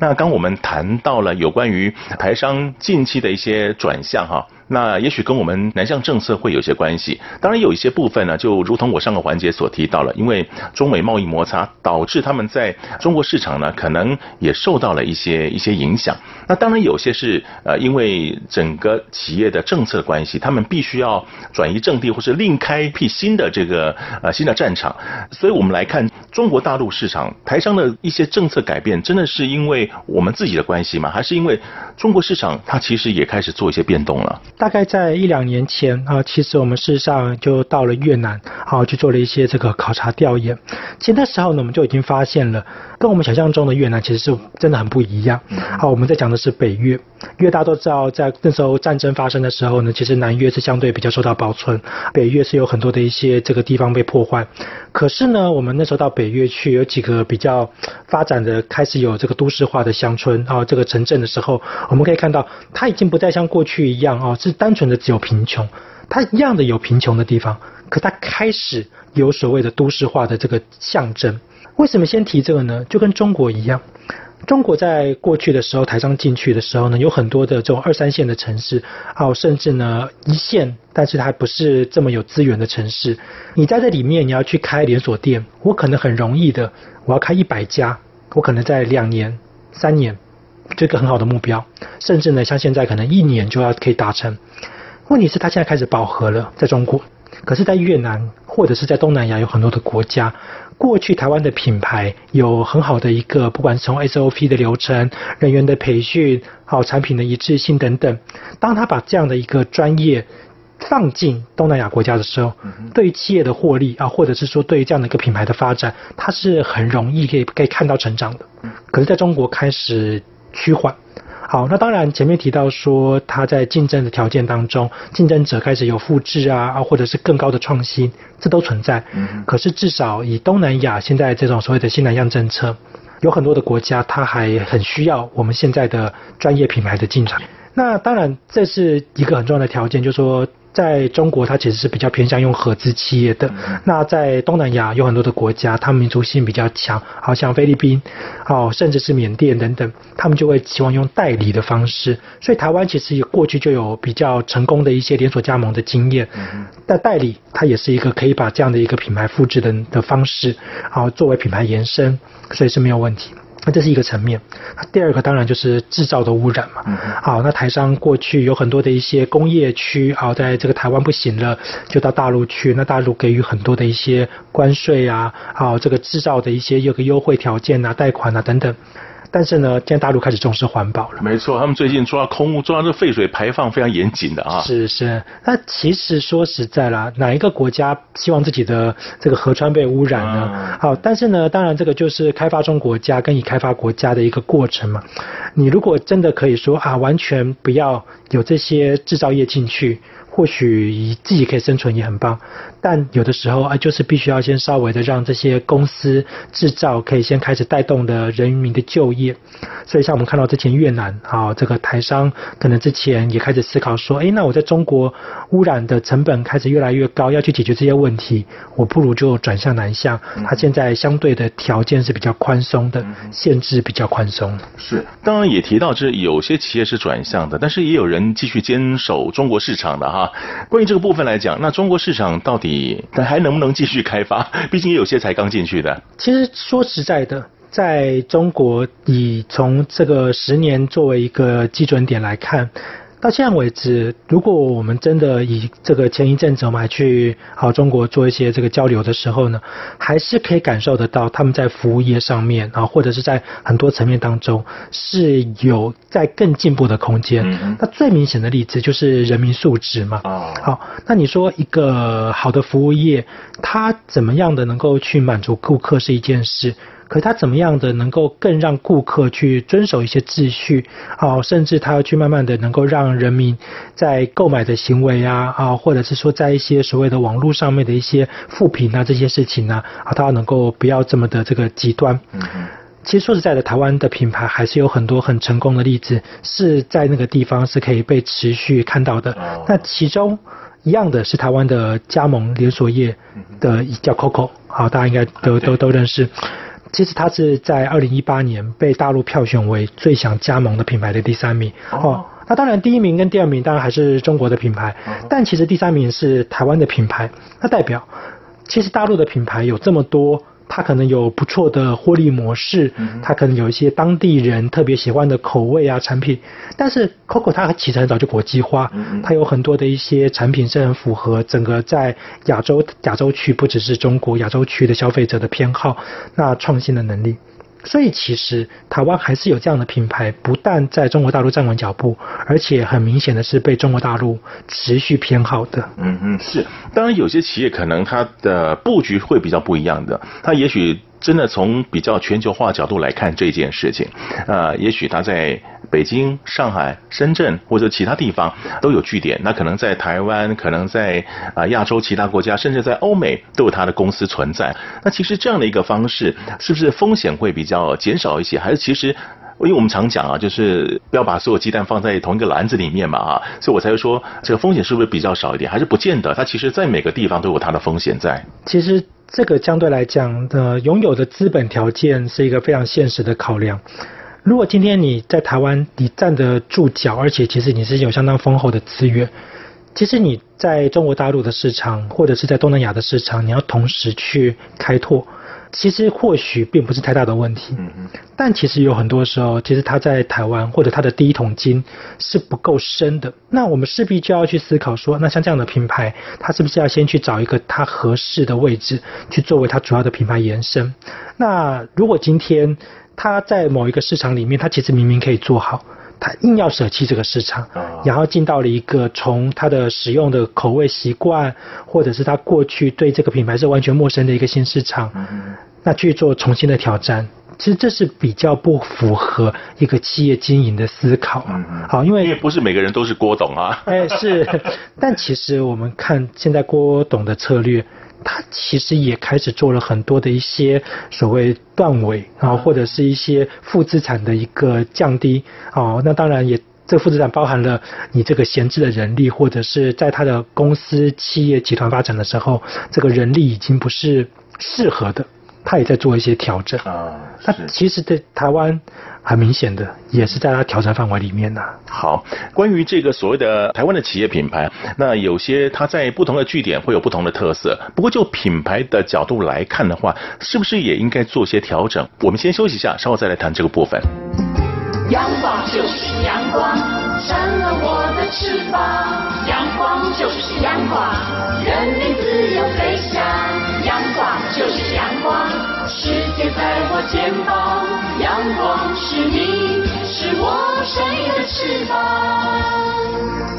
那刚我们谈到了有关于台商近期的一些转向哈。那也许跟我们南向政策会有些关系，当然有一些部分呢，就如同我上个环节所提到了，因为中美贸易摩擦导致他们在中国市场呢，可能也受到了一些一些影响。那当然有些是呃，因为整个企业的政策关系，他们必须要转移阵地或是另开辟新的这个呃新的战场。所以我们来看中国大陆市场台商的一些政策改变，真的是因为我们自己的关系吗？还是因为中国市场它其实也开始做一些变动了？大概在一两年前啊，其实我们事实上就到了越南，好去做了一些这个考察调研。其实那时候呢，我们就已经发现了，跟我们想象中的越南其实是真的很不一样。好，我们在讲的是北越，因为大家都知道，在那时候战争发生的时候呢，其实南越是相对比较受到保存，北越是有很多的一些这个地方被破坏。可是呢，我们那时候到北越去，有几个比较发展的，开始有这个都市化的乡村啊，这个城镇的时候，我们可以看到，它已经不再像过去一样啊，是单纯的只有贫穷，它一样的有贫穷的地方，可它开始有所谓的都市化的这个象征。为什么先提这个呢？就跟中国一样。中国在过去的时候，台商进去的时候呢，有很多的这种二三线的城市，还有甚至呢一线，但是它还不是这么有资源的城市。你在这里面，你要去开连锁店，我可能很容易的，我要开一百家，我可能在两年、三年，这个很好的目标，甚至呢，像现在可能一年就要可以达成。问题是，它现在开始饱和了，在中国，可是，在越南或者是在东南亚，有很多的国家。过去台湾的品牌有很好的一个，不管是从 SOP 的流程、人员的培训、好产品的一致性等等，当他把这样的一个专业放进东南亚国家的时候，对于企业的获利啊，或者是说对于这样的一个品牌的发展，它是很容易可以可以看到成长的。可是在中国开始趋缓。好，那当然前面提到说，它在竞争的条件当中，竞争者开始有复制啊，啊或者是更高的创新，这都存在。可是至少以东南亚现在这种所谓的新南向政策，有很多的国家，它还很需要我们现在的专业品牌的进场。那当然，这是一个很重要的条件，就是说。在中国，它其实是比较偏向用合资企业的。嗯、那在东南亚有很多的国家，他们民族性比较强，好像菲律宾，哦，甚至是缅甸等等，他们就会希望用代理的方式。所以台湾其实也过去就有比较成功的一些连锁加盟的经验。嗯、但代理它也是一个可以把这样的一个品牌复制的的方式，好作为品牌延伸，所以是没有问题。那这是一个层面，那第二个当然就是制造的污染嘛。嗯、好，那台商过去有很多的一些工业区，啊，在这个台湾不行了，就到大陆去。那大陆给予很多的一些关税啊，好，这个制造的一些有个优惠条件啊，贷款啊等等。但是呢，现在大陆开始重视环保了。没错，他们最近抓空污，抓这个废水排放非常严谨的啊。是是，那其实说实在啦，哪一个国家希望自己的这个河川被污染呢？嗯、好，但是呢，当然这个就是开发中国家跟已开发国家的一个过程嘛。你如果真的可以说啊，完全不要有这些制造业进去。或许自己可以生存也很棒，但有的时候啊，就是必须要先稍微的让这些公司制造可以先开始带动的人民的就业。所以像我们看到之前越南啊，这个台商可能之前也开始思考说，哎，那我在中国污染的成本开始越来越高，要去解决这些问题，我不如就转向南向。它现在相对的条件是比较宽松的，限制比较宽松。是，当然也提到这有些企业是转向的，但是也有人继续坚守中国市场的哈。啊，关于这个部分来讲，那中国市场到底但还能不能继续开发？毕竟有些才刚进去的。其实说实在的，在中国以从这个十年作为一个基准点来看。到现在为止，如果我们真的以这个前一阵子我们还去好中国做一些这个交流的时候呢，还是可以感受得到他们在服务业上面啊，或者是在很多层面当中是有在更进步的空间。嗯、那最明显的例子就是人民素质嘛。哦。好，那你说一个好的服务业，它怎么样的能够去满足顾客是一件事。可他怎么样的能够更让顾客去遵守一些秩序，啊，甚至他要去慢慢的能够让人民在购买的行为啊，啊，或者是说在一些所谓的网络上面的一些负评啊这些事情呢，啊，他能够不要这么的这个极端。嗯嗯。其实说实在的，台湾的品牌还是有很多很成功的例子，是在那个地方是可以被持续看到的。那其中一样的是台湾的加盟连锁业的叫 COCO，好，大家应该都都都认识。其实它是在二零一八年被大陆票选为最想加盟的品牌的第三名哦。那当然，第一名跟第二名当然还是中国的品牌，但其实第三名是台湾的品牌。那代表，其实大陆的品牌有这么多。它可能有不错的获利模式，它可能有一些当地人特别喜欢的口味啊产品，但是 Coco 它其实很早就国际化，它有很多的一些产品是很符合整个在亚洲亚洲区，不只是中国亚洲区的消费者的偏好，那创新的能力。所以其实台湾还是有这样的品牌，不但在中国大陆站稳脚步，而且很明显的是被中国大陆持续偏好的。嗯嗯，是。当然有些企业可能它的布局会比较不一样的，它也许。真的从比较全球化角度来看这件事情，呃，也许他在北京、上海、深圳或者其他地方都有据点，那可能在台湾，可能在啊亚洲其他国家，甚至在欧美都有他的公司存在。那其实这样的一个方式，是不是风险会比较减少一些？还是其实，因为我们常讲啊，就是不要把所有鸡蛋放在同一个篮子里面嘛，啊，所以我才会说这个风险是不是比较少一点？还是不见得？它其实在每个地方都有它的风险在。其实。这个相对来讲的拥有的资本条件是一个非常现实的考量。如果今天你在台湾你站得住脚，而且其实你是有相当丰厚的资源，其实你在中国大陆的市场或者是在东南亚的市场，你要同时去开拓。其实或许并不是太大的问题，但其实有很多时候，其实他在台湾或者他的第一桶金是不够深的。那我们势必就要去思考说，那像这样的品牌，它是不是要先去找一个它合适的位置，去作为它主要的品牌延伸？那如果今天它在某一个市场里面，它其实明明可以做好，它硬要舍弃这个市场，然后进到了一个从他的使用的口味习惯，或者是他过去对这个品牌是完全陌生的一个新市场。那去做重新的挑战，其实这是比较不符合一个企业经营的思考。好，因为因为不是每个人都是郭董啊。哎，是。但其实我们看现在郭董的策略，它其实也开始做了很多的一些所谓断尾啊，或者是一些负资产的一个降低啊。那当然也，这负资产包含了你这个闲置的人力，或者是在他的公司、企业、集团发展的时候，这个人力已经不是适合的，他也在做一些调整啊。那其实在台湾。很明显的，也是在它调整范围里面呢、啊。好，关于这个所谓的台湾的企业品牌，那有些它在不同的据点会有不同的特色。不过就品牌的角度来看的话，是不是也应该做些调整？我们先休息一下，稍后再来谈这个部分。阳光就是阳光，扇了我的翅膀。阳光就是阳光，人民肩膀。阳光是你，是我生命的翅膀。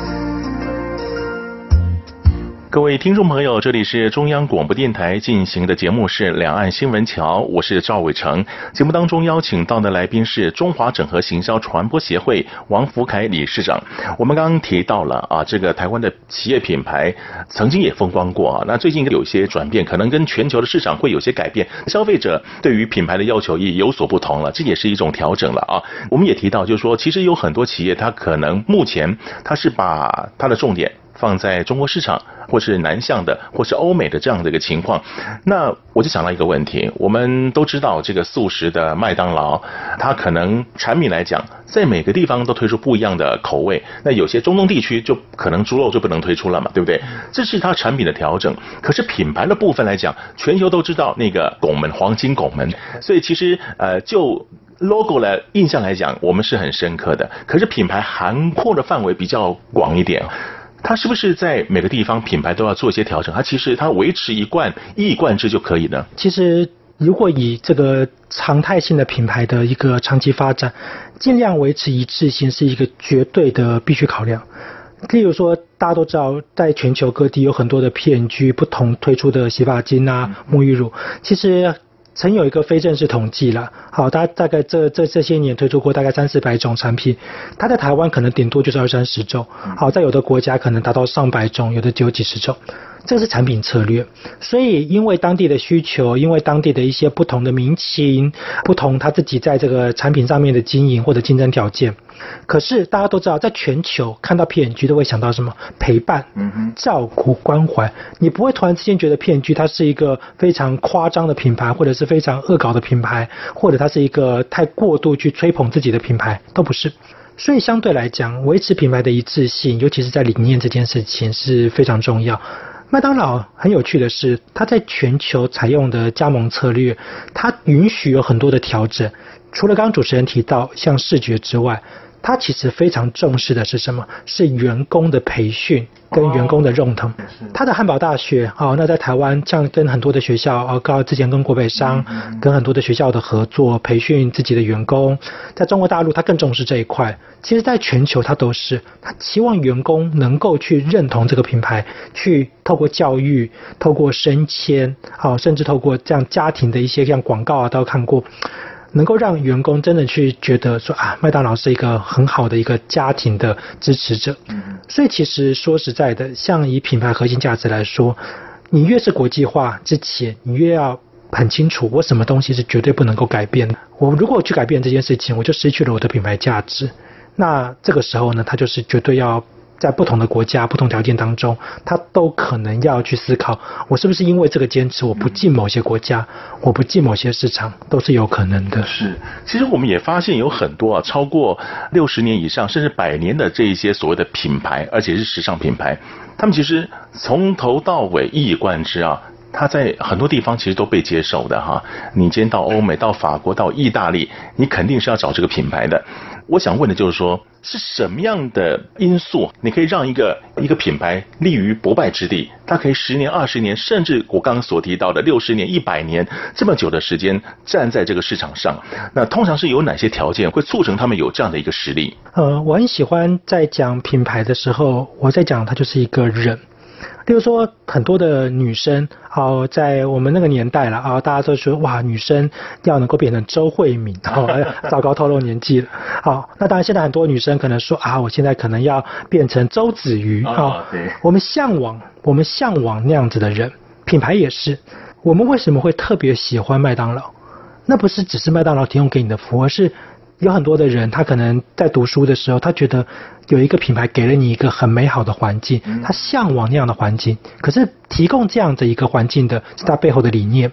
各位听众朋友，这里是中央广播电台进行的节目是《两岸新闻桥》，我是赵伟成。节目当中邀请到的来宾是中华整合行销传播协会王福凯理事长。我们刚刚提到了啊，这个台湾的企业品牌曾经也风光过啊，那最近有些转变，可能跟全球的市场会有些改变，消费者对于品牌的要求也有所不同了，这也是一种调整了啊。我们也提到，就是说，其实有很多企业，它可能目前它是把它的重点。放在中国市场，或是南向的，或是欧美的这样的一个情况，那我就想到一个问题。我们都知道，这个素食的麦当劳，它可能产品来讲，在每个地方都推出不一样的口味。那有些中东地区就可能猪肉就不能推出了嘛，对不对？这是它产品的调整。可是品牌的部分来讲，全球都知道那个拱门黄金拱门，所以其实呃，就 logo 的印象来讲，我们是很深刻的。可是品牌涵括的范围比较广一点。它是不是在每个地方品牌都要做一些调整？它其实它维持一贯一以贯之就可以呢？其实如果以这个常态性的品牌的一个长期发展，尽量维持一致性是一个绝对的必须考量。例如说，大家都知道，在全球各地有很多的 P&G 不同推出的洗发精啊、沐浴乳，其实。曾有一个非正式统计了，好，大大概这这这些年推出过大概三四百种产品，它在台湾可能顶多就是二三十种，好，在有的国家可能达到上百种，有的只有几十种，这是产品策略。所以因为当地的需求，因为当地的一些不同的民情，不同他自己在这个产品上面的经营或者竞争条件。可是大家都知道，在全球看到 P&G 都会想到什么？陪伴、照顾、关怀。你不会突然之间觉得 P&G 它是一个非常夸张的品牌，或者是非常恶搞的品牌，或者它是一个太过度去吹捧自己的品牌，都不是。所以相对来讲，维持品牌的一致性，尤其是在理念这件事情是非常重要。麦当劳很有趣的是，它在全球采用的加盟策略，它允许有很多的调整。除了刚刚主持人提到像视觉之外，他其实非常重视的是什么？是员工的培训跟员工的认同。他的汉堡大学哦，那在台湾像跟很多的学校啊，刚之前跟国北商跟很多的学校的合作培训自己的员工，在中国大陆他更重视这一块。其实，在全球他都是，他期望员工能够去认同这个品牌，去透过教育、透过升迁，哦，甚至透过这样家庭的一些像广告啊，都看过。能够让员工真的去觉得说啊，麦当劳是一个很好的一个家庭的支持者。所以其实说实在的，像以品牌核心价值来说，你越是国际化之前，你越要很清楚，我什么东西是绝对不能够改变的。我如果去改变这件事情，我就失去了我的品牌价值。那这个时候呢，他就是绝对要。在不同的国家、不同条件当中，他都可能要去思考：我是不是因为这个坚持，我不进某些国家，我不进某些市场，都是有可能的。是，其实我们也发现有很多啊，超过六十年以上，甚至百年的这一些所谓的品牌，而且是时尚品牌，他们其实从头到尾一以贯之啊。它在很多地方其实都被接受的哈。你今天到欧美、到法国、到意大利，你肯定是要找这个品牌的。我想问的就是说，是什么样的因素，你可以让一个一个品牌立于不败之地？它可以十年、二十年，甚至我刚刚所提到的六十年、一百年这么久的时间站在这个市场上。那通常是有哪些条件会促成他们有这样的一个实力？呃，我很喜欢在讲品牌的时候，我在讲它就是一个人。例如说，很多的女生，哦，在我们那个年代了啊，大家都说哇，女生要能够变成周慧敏，哦，糟糕，透露年纪了。好，那当然，现在很多女生可能说啊，我现在可能要变成周子瑜啊。对，我们向往，我们向往那样子的人。品牌也是，我们为什么会特别喜欢麦当劳？那不是只是麦当劳提供给你的服务，而是有很多的人，他可能在读书的时候，他觉得有一个品牌给了你一个很美好的环境，他向往那样的环境。可是提供这样的一个环境的是他背后的理念。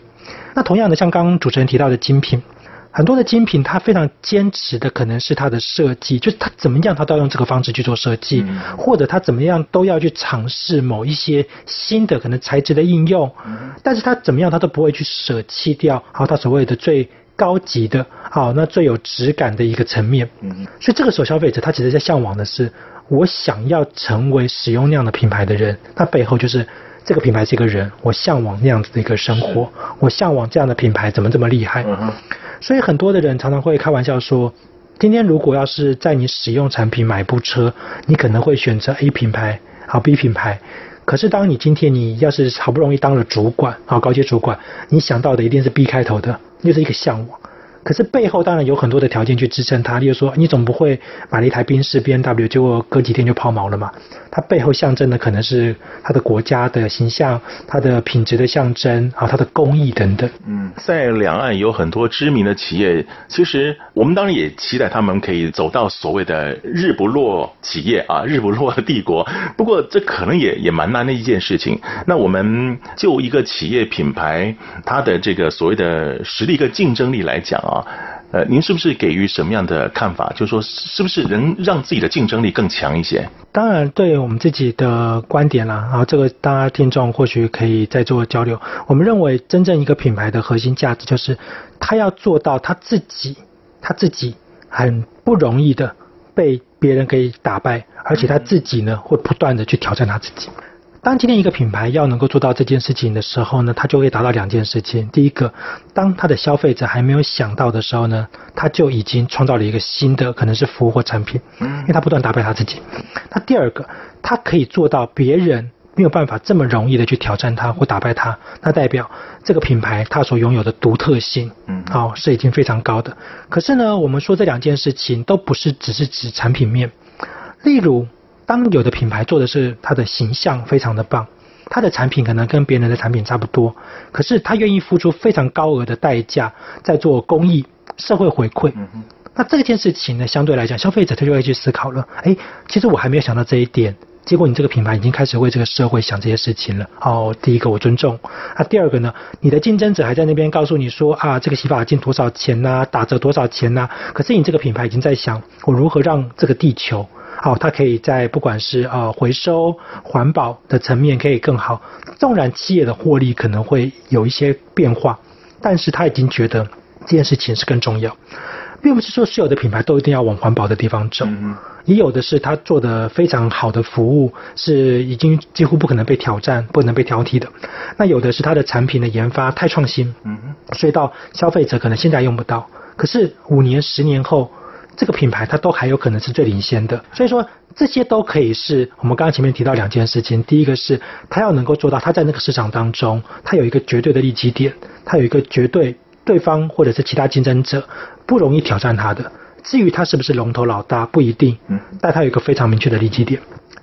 那同样的，像刚刚主持人提到的精品。很多的精品，它非常坚持的可能是它的设计，就是它怎么样，它都要用这个方式去做设计，嗯、或者它怎么样都要去尝试某一些新的可能材质的应用，嗯、但是它怎么样，它都不会去舍弃掉好它所谓的最高级的，好那最有质感的一个层面。嗯，所以这个时候消费者他其实在向往的是，我想要成为使用那样的品牌的人，那背后就是这个品牌是一个人，我向往那样子的一个生活，我向往这样的品牌怎么这么厉害。嗯所以很多的人常常会开玩笑说，今天如果要是在你使用产品买部车，你可能会选择 A 品牌，好 B 品牌。可是当你今天你要是好不容易当了主管，啊高阶主管，你想到的一定是 B 开头的，又是一个向往。可是背后当然有很多的条件去支撑它，例如说，你总不会买了一台宾士 BMW，结果隔几天就抛锚了嘛？它背后象征的可能是它的国家的形象、它的品质的象征啊、它的工艺等等。嗯，在两岸有很多知名的企业，其实我们当然也期待他们可以走到所谓的日不落企业啊，日不落帝国。不过这可能也也蛮难的一件事情。那我们就一个企业品牌，它的这个所谓的实力跟竞争力来讲啊。呃，您是不是给予什么样的看法？就是说，是不是能让自己的竞争力更强一些？当然，对我们自己的观点啦，啊，这个大家听众或许可以再做交流。我们认为，真正一个品牌的核心价值就是，他要做到他自己，他自己很不容易的被别人给打败，而且他自己呢，会不断的去挑战他自己。当今天一个品牌要能够做到这件事情的时候呢，它就会达到两件事情。第一个，当它的消费者还没有想到的时候呢，它就已经创造了一个新的可能是服务或产品，因为它不断打败它自己。那第二个，它可以做到别人没有办法这么容易的去挑战它或打败它，那代表这个品牌它所拥有的独特性，嗯，好，是已经非常高的。可是呢，我们说这两件事情都不是只是指产品面，例如。当有的品牌做的是它的形象非常的棒，它的产品可能跟别人的产品差不多，可是他愿意付出非常高额的代价在做公益、社会回馈。那这件事情呢，相对来讲，消费者他就会去思考了。哎，其实我还没有想到这一点，结果你这个品牌已经开始为这个社会想这些事情了。哦，第一个我尊重。啊，第二个呢，你的竞争者还在那边告诉你说啊，这个洗发精多少钱呐，打折多少钱呐？可是你这个品牌已经在想，我如何让这个地球。好，它可以在不管是呃回收、环保的层面可以更好。纵然企业的获利可能会有一些变化，但是他已经觉得这件事情是更重要，并不是说所有的品牌都一定要往环保的地方走，也有的是他做的非常好的服务，是已经几乎不可能被挑战、不能被挑剔的。那有的是他的产品的研发太创新，嗯，所以到消费者可能现在用不到，可是五年、十年后。这个品牌它都还有可能是最领先的，所以说这些都可以是我们刚刚前面提到两件事情。第一个是它要能够做到，它在那个市场当中，它有一个绝对的利基点，它有一个绝对对方或者是其他竞争者不容易挑战它的。至于它是不是龙头老大不一定，但它有一个非常明确的利基点。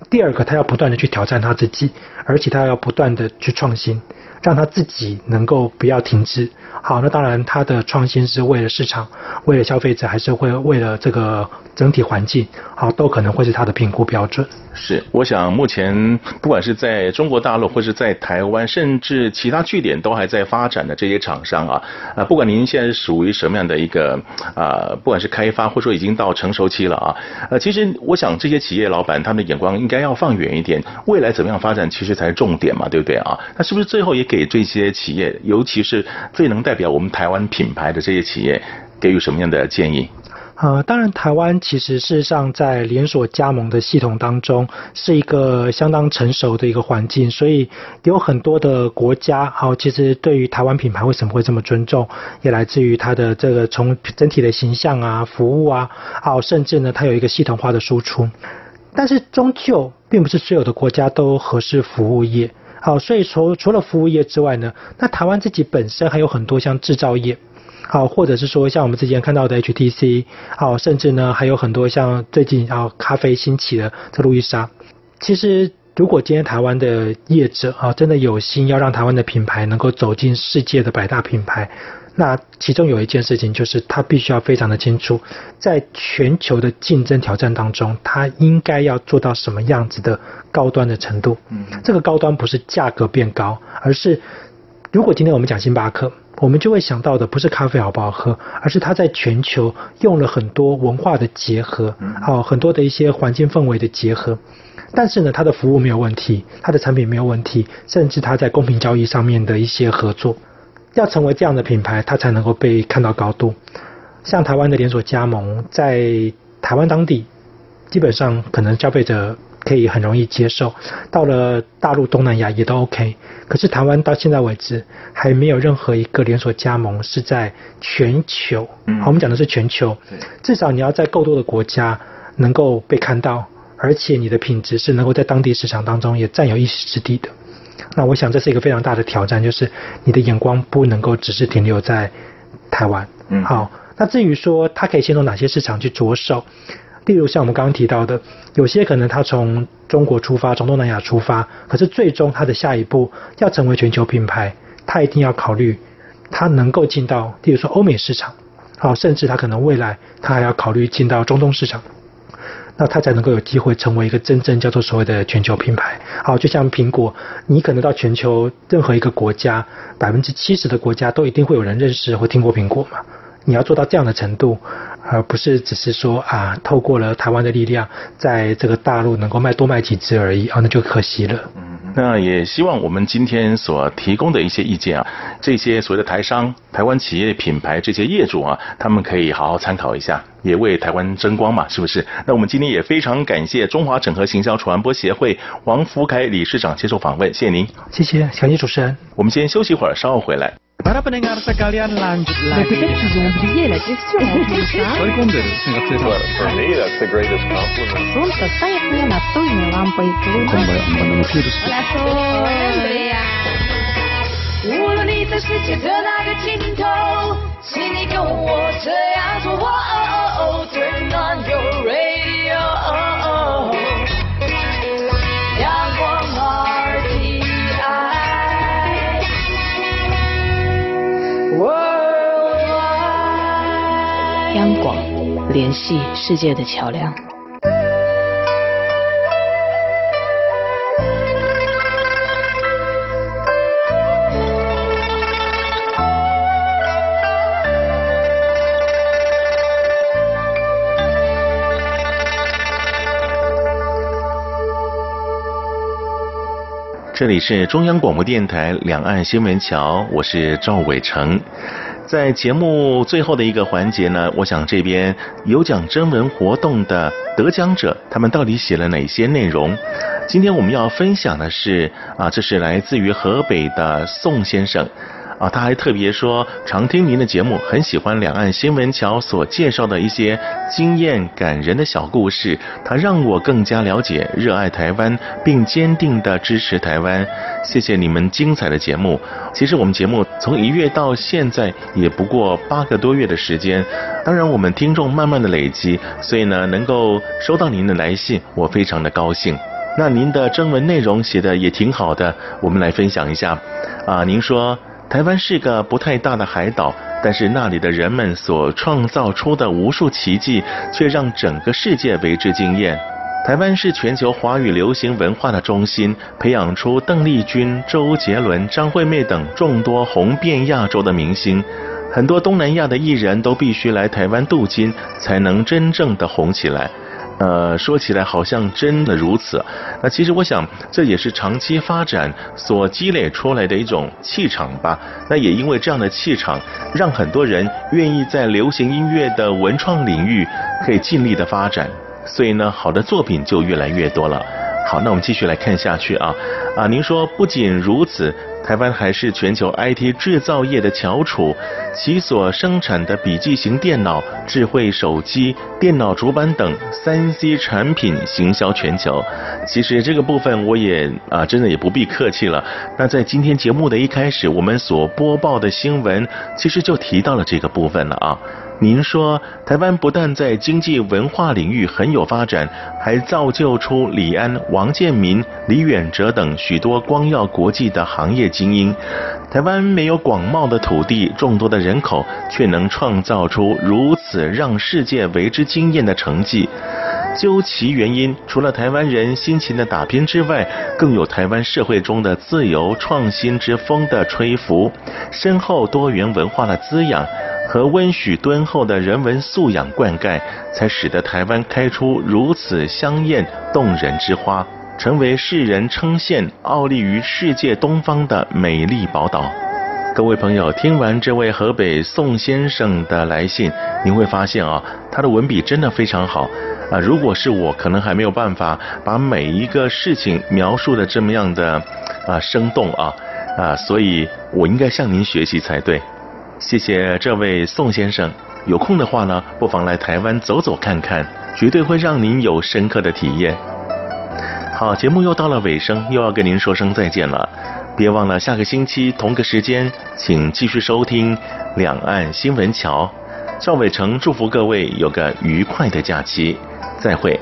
第二个，它要不断的去挑战它自己，而且它要不断的去创新，让它自己能够不要停滞。好，那当然，它的创新是为了市场，为了消费者，还是会为了这个整体环境，好，都可能会是它的评估标准。是，我想目前不管是在中国大陆，或是在台湾，甚至其他据点都还在发展的这些厂商啊，啊，不管您现在是属于什么样的一个啊，不管是开发，或者说已经到成熟期了啊，呃，其实我想这些企业老板他们的眼光应该要放远一点，未来怎么样发展，其实才是重点嘛，对不对啊？那是不是最后也给这些企业，尤其是最能带代表我们台湾品牌的这些企业，给予什么样的建议？呃，当然，台湾其实事实上在连锁加盟的系统当中是一个相当成熟的一个环境，所以有很多的国家，好，其实对于台湾品牌为什么会这么尊重，也来自于它的这个从整体的形象啊、服务啊，好，甚至呢，它有一个系统化的输出。但是终究并不是所有的国家都合适服务业。好，所以除除了服务业之外呢，那台湾自己本身还有很多像制造业，好，或者是说像我们之前看到的 HTC，好，甚至呢还有很多像最近啊咖啡兴起的特路易莎，其实如果今天台湾的业者啊，真的有心要让台湾的品牌能够走进世界的百大品牌，那其中有一件事情就是，他必须要非常的清楚，在全球的竞争挑战当中，他应该要做到什么样子的高端的程度。嗯，这个高端不是价格变高，而是如果今天我们讲星巴克，我们就会想到的不是咖啡好不好喝，而是它在全球用了很多文化的结合，哦，很多的一些环境氛围的结合。但是呢，它的服务没有问题，它的产品没有问题，甚至它在公平交易上面的一些合作，要成为这样的品牌，它才能够被看到高度。像台湾的连锁加盟，在台湾当地，基本上可能消费者可以很容易接受，到了大陆、东南亚也都 OK。可是台湾到现在为止，还没有任何一个连锁加盟是在全球，嗯，好，我们讲的是全球，至少你要在够多的国家能够被看到。而且你的品质是能够在当地市场当中也占有一席之地的，那我想这是一个非常大的挑战，就是你的眼光不能够只是停留在台湾。嗯，好，那至于说它可以先从哪些市场去着手，例如像我们刚刚提到的，有些可能它从中国出发，从东南亚出发，可是最终它的下一步要成为全球品牌，它一定要考虑它能够进到，例如说欧美市场，好，甚至它可能未来它还要考虑进到中东市场。那它才能够有机会成为一个真正叫做所谓的全球品牌。好，就像苹果，你可能到全球任何一个国家，百分之七十的国家都一定会有人认识或听过苹果嘛。你要做到这样的程度，而不是只是说啊，透过了台湾的力量，在这个大陆能够卖多卖几只而已啊，那就可惜了。那也希望我们今天所提供的一些意见啊，这些所谓的台商、台湾企业品牌这些业主啊，他们可以好好参考一下，也为台湾争光嘛，是不是？那我们今天也非常感谢中华整合行销传播协会王福凯理事长接受访问，谢谢您，谢谢，感谢主持人。我们先休息一会儿，稍后回来。无论你在世界的哪个尽头，请你跟我这样做。Turn on your radio. 广联系世界的桥梁。这里是中央广播电台两岸新闻桥，我是赵伟成。在节目最后的一个环节呢，我想这边有奖征文活动的得奖者，他们到底写了哪些内容？今天我们要分享的是啊，这是来自于河北的宋先生。啊，他还特别说，常听您的节目，很喜欢两岸新闻桥所介绍的一些经验感人的小故事，他让我更加了解、热爱台湾，并坚定地支持台湾。谢谢你们精彩的节目。其实我们节目从一月到现在也不过八个多月的时间，当然我们听众慢慢的累积，所以呢，能够收到您的来信，我非常的高兴。那您的征文内容写的也挺好的，我们来分享一下。啊，您说。台湾是个不太大的海岛，但是那里的人们所创造出的无数奇迹，却让整个世界为之惊艳。台湾是全球华语流行文化的中心，培养出邓丽君、周杰伦、张惠妹等众多红遍亚洲的明星。很多东南亚的艺人都必须来台湾镀金，才能真正的红起来。呃，说起来好像真的如此。那其实我想，这也是长期发展所积累出来的一种气场吧。那也因为这样的气场，让很多人愿意在流行音乐的文创领域可以尽力的发展，所以呢，好的作品就越来越多了。好，那我们继续来看下去啊。啊，您说不仅如此。台湾还是全球 IT 制造业的翘楚，其所生产的笔记型电脑、智慧手机、电脑主板等三 C 产品行销全球。其实这个部分我也啊，真的也不必客气了。那在今天节目的一开始，我们所播报的新闻其实就提到了这个部分了啊。您说，台湾不但在经济文化领域很有发展，还造就出李安、王建民、李远哲等许多光耀国际的行业精英。台湾没有广袤的土地、众多的人口，却能创造出如此让世界为之惊艳的成绩。究其原因，除了台湾人辛勤的打拼之外，更有台湾社会中的自由创新之风的吹拂，深厚多元文化的滋养。和温煦敦厚的人文素养灌溉，才使得台湾开出如此香艳动人之花，成为世人称羡、傲立于世界东方的美丽宝岛。各位朋友，听完这位河北宋先生的来信，您会发现啊，他的文笔真的非常好啊。如果是我，可能还没有办法把每一个事情描述的这么样的啊生动啊啊，所以我应该向您学习才对。谢谢这位宋先生，有空的话呢，不妨来台湾走走看看，绝对会让您有深刻的体验。好，节目又到了尾声，又要跟您说声再见了，别忘了下个星期同个时间，请继续收听《两岸新闻桥》。赵伟成祝福各位有个愉快的假期，再会。